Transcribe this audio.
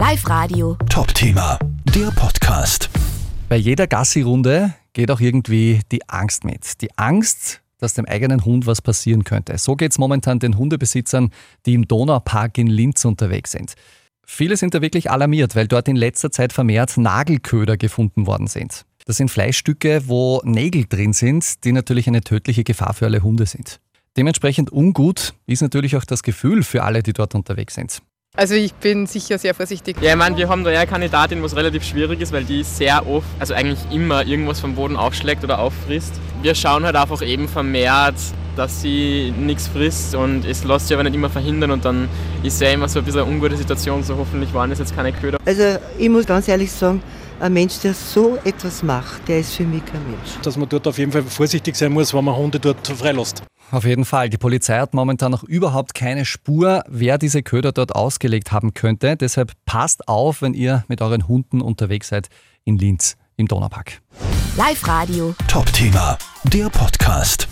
Live Radio. Top-Thema, der Podcast. Bei jeder Gassi-Runde geht auch irgendwie die Angst mit. Die Angst, dass dem eigenen Hund was passieren könnte. So geht es momentan den Hundebesitzern, die im Donaupark in Linz unterwegs sind. Viele sind da wirklich alarmiert, weil dort in letzter Zeit vermehrt Nagelköder gefunden worden sind. Das sind Fleischstücke, wo Nägel drin sind, die natürlich eine tödliche Gefahr für alle Hunde sind. Dementsprechend ungut ist natürlich auch das Gefühl für alle, die dort unterwegs sind. Also ich bin sicher sehr vorsichtig. Ja, ich meine, wir haben da ja eine Kandidatin, was relativ schwierig ist, weil die sehr oft, also eigentlich immer irgendwas vom Boden aufschlägt oder auffrisst. Wir schauen halt einfach eben vermehrt, dass sie nichts frisst und es lässt sich aber nicht immer verhindern und dann ist ja immer so ein bisschen eine ungute Situation, so hoffentlich waren es jetzt keine Köder. Also ich muss ganz ehrlich sagen, ein Mensch, der so etwas macht, der ist für mich kein Mensch. Dass man dort auf jeden Fall vorsichtig sein muss, wenn man Hunde dort freilässt. Auf jeden Fall. Die Polizei hat momentan noch überhaupt keine Spur, wer diese Köder dort ausgelegt haben könnte. Deshalb passt auf, wenn ihr mit euren Hunden unterwegs seid in Linz im Donaupark. Live Radio. Top-Thema, der Podcast.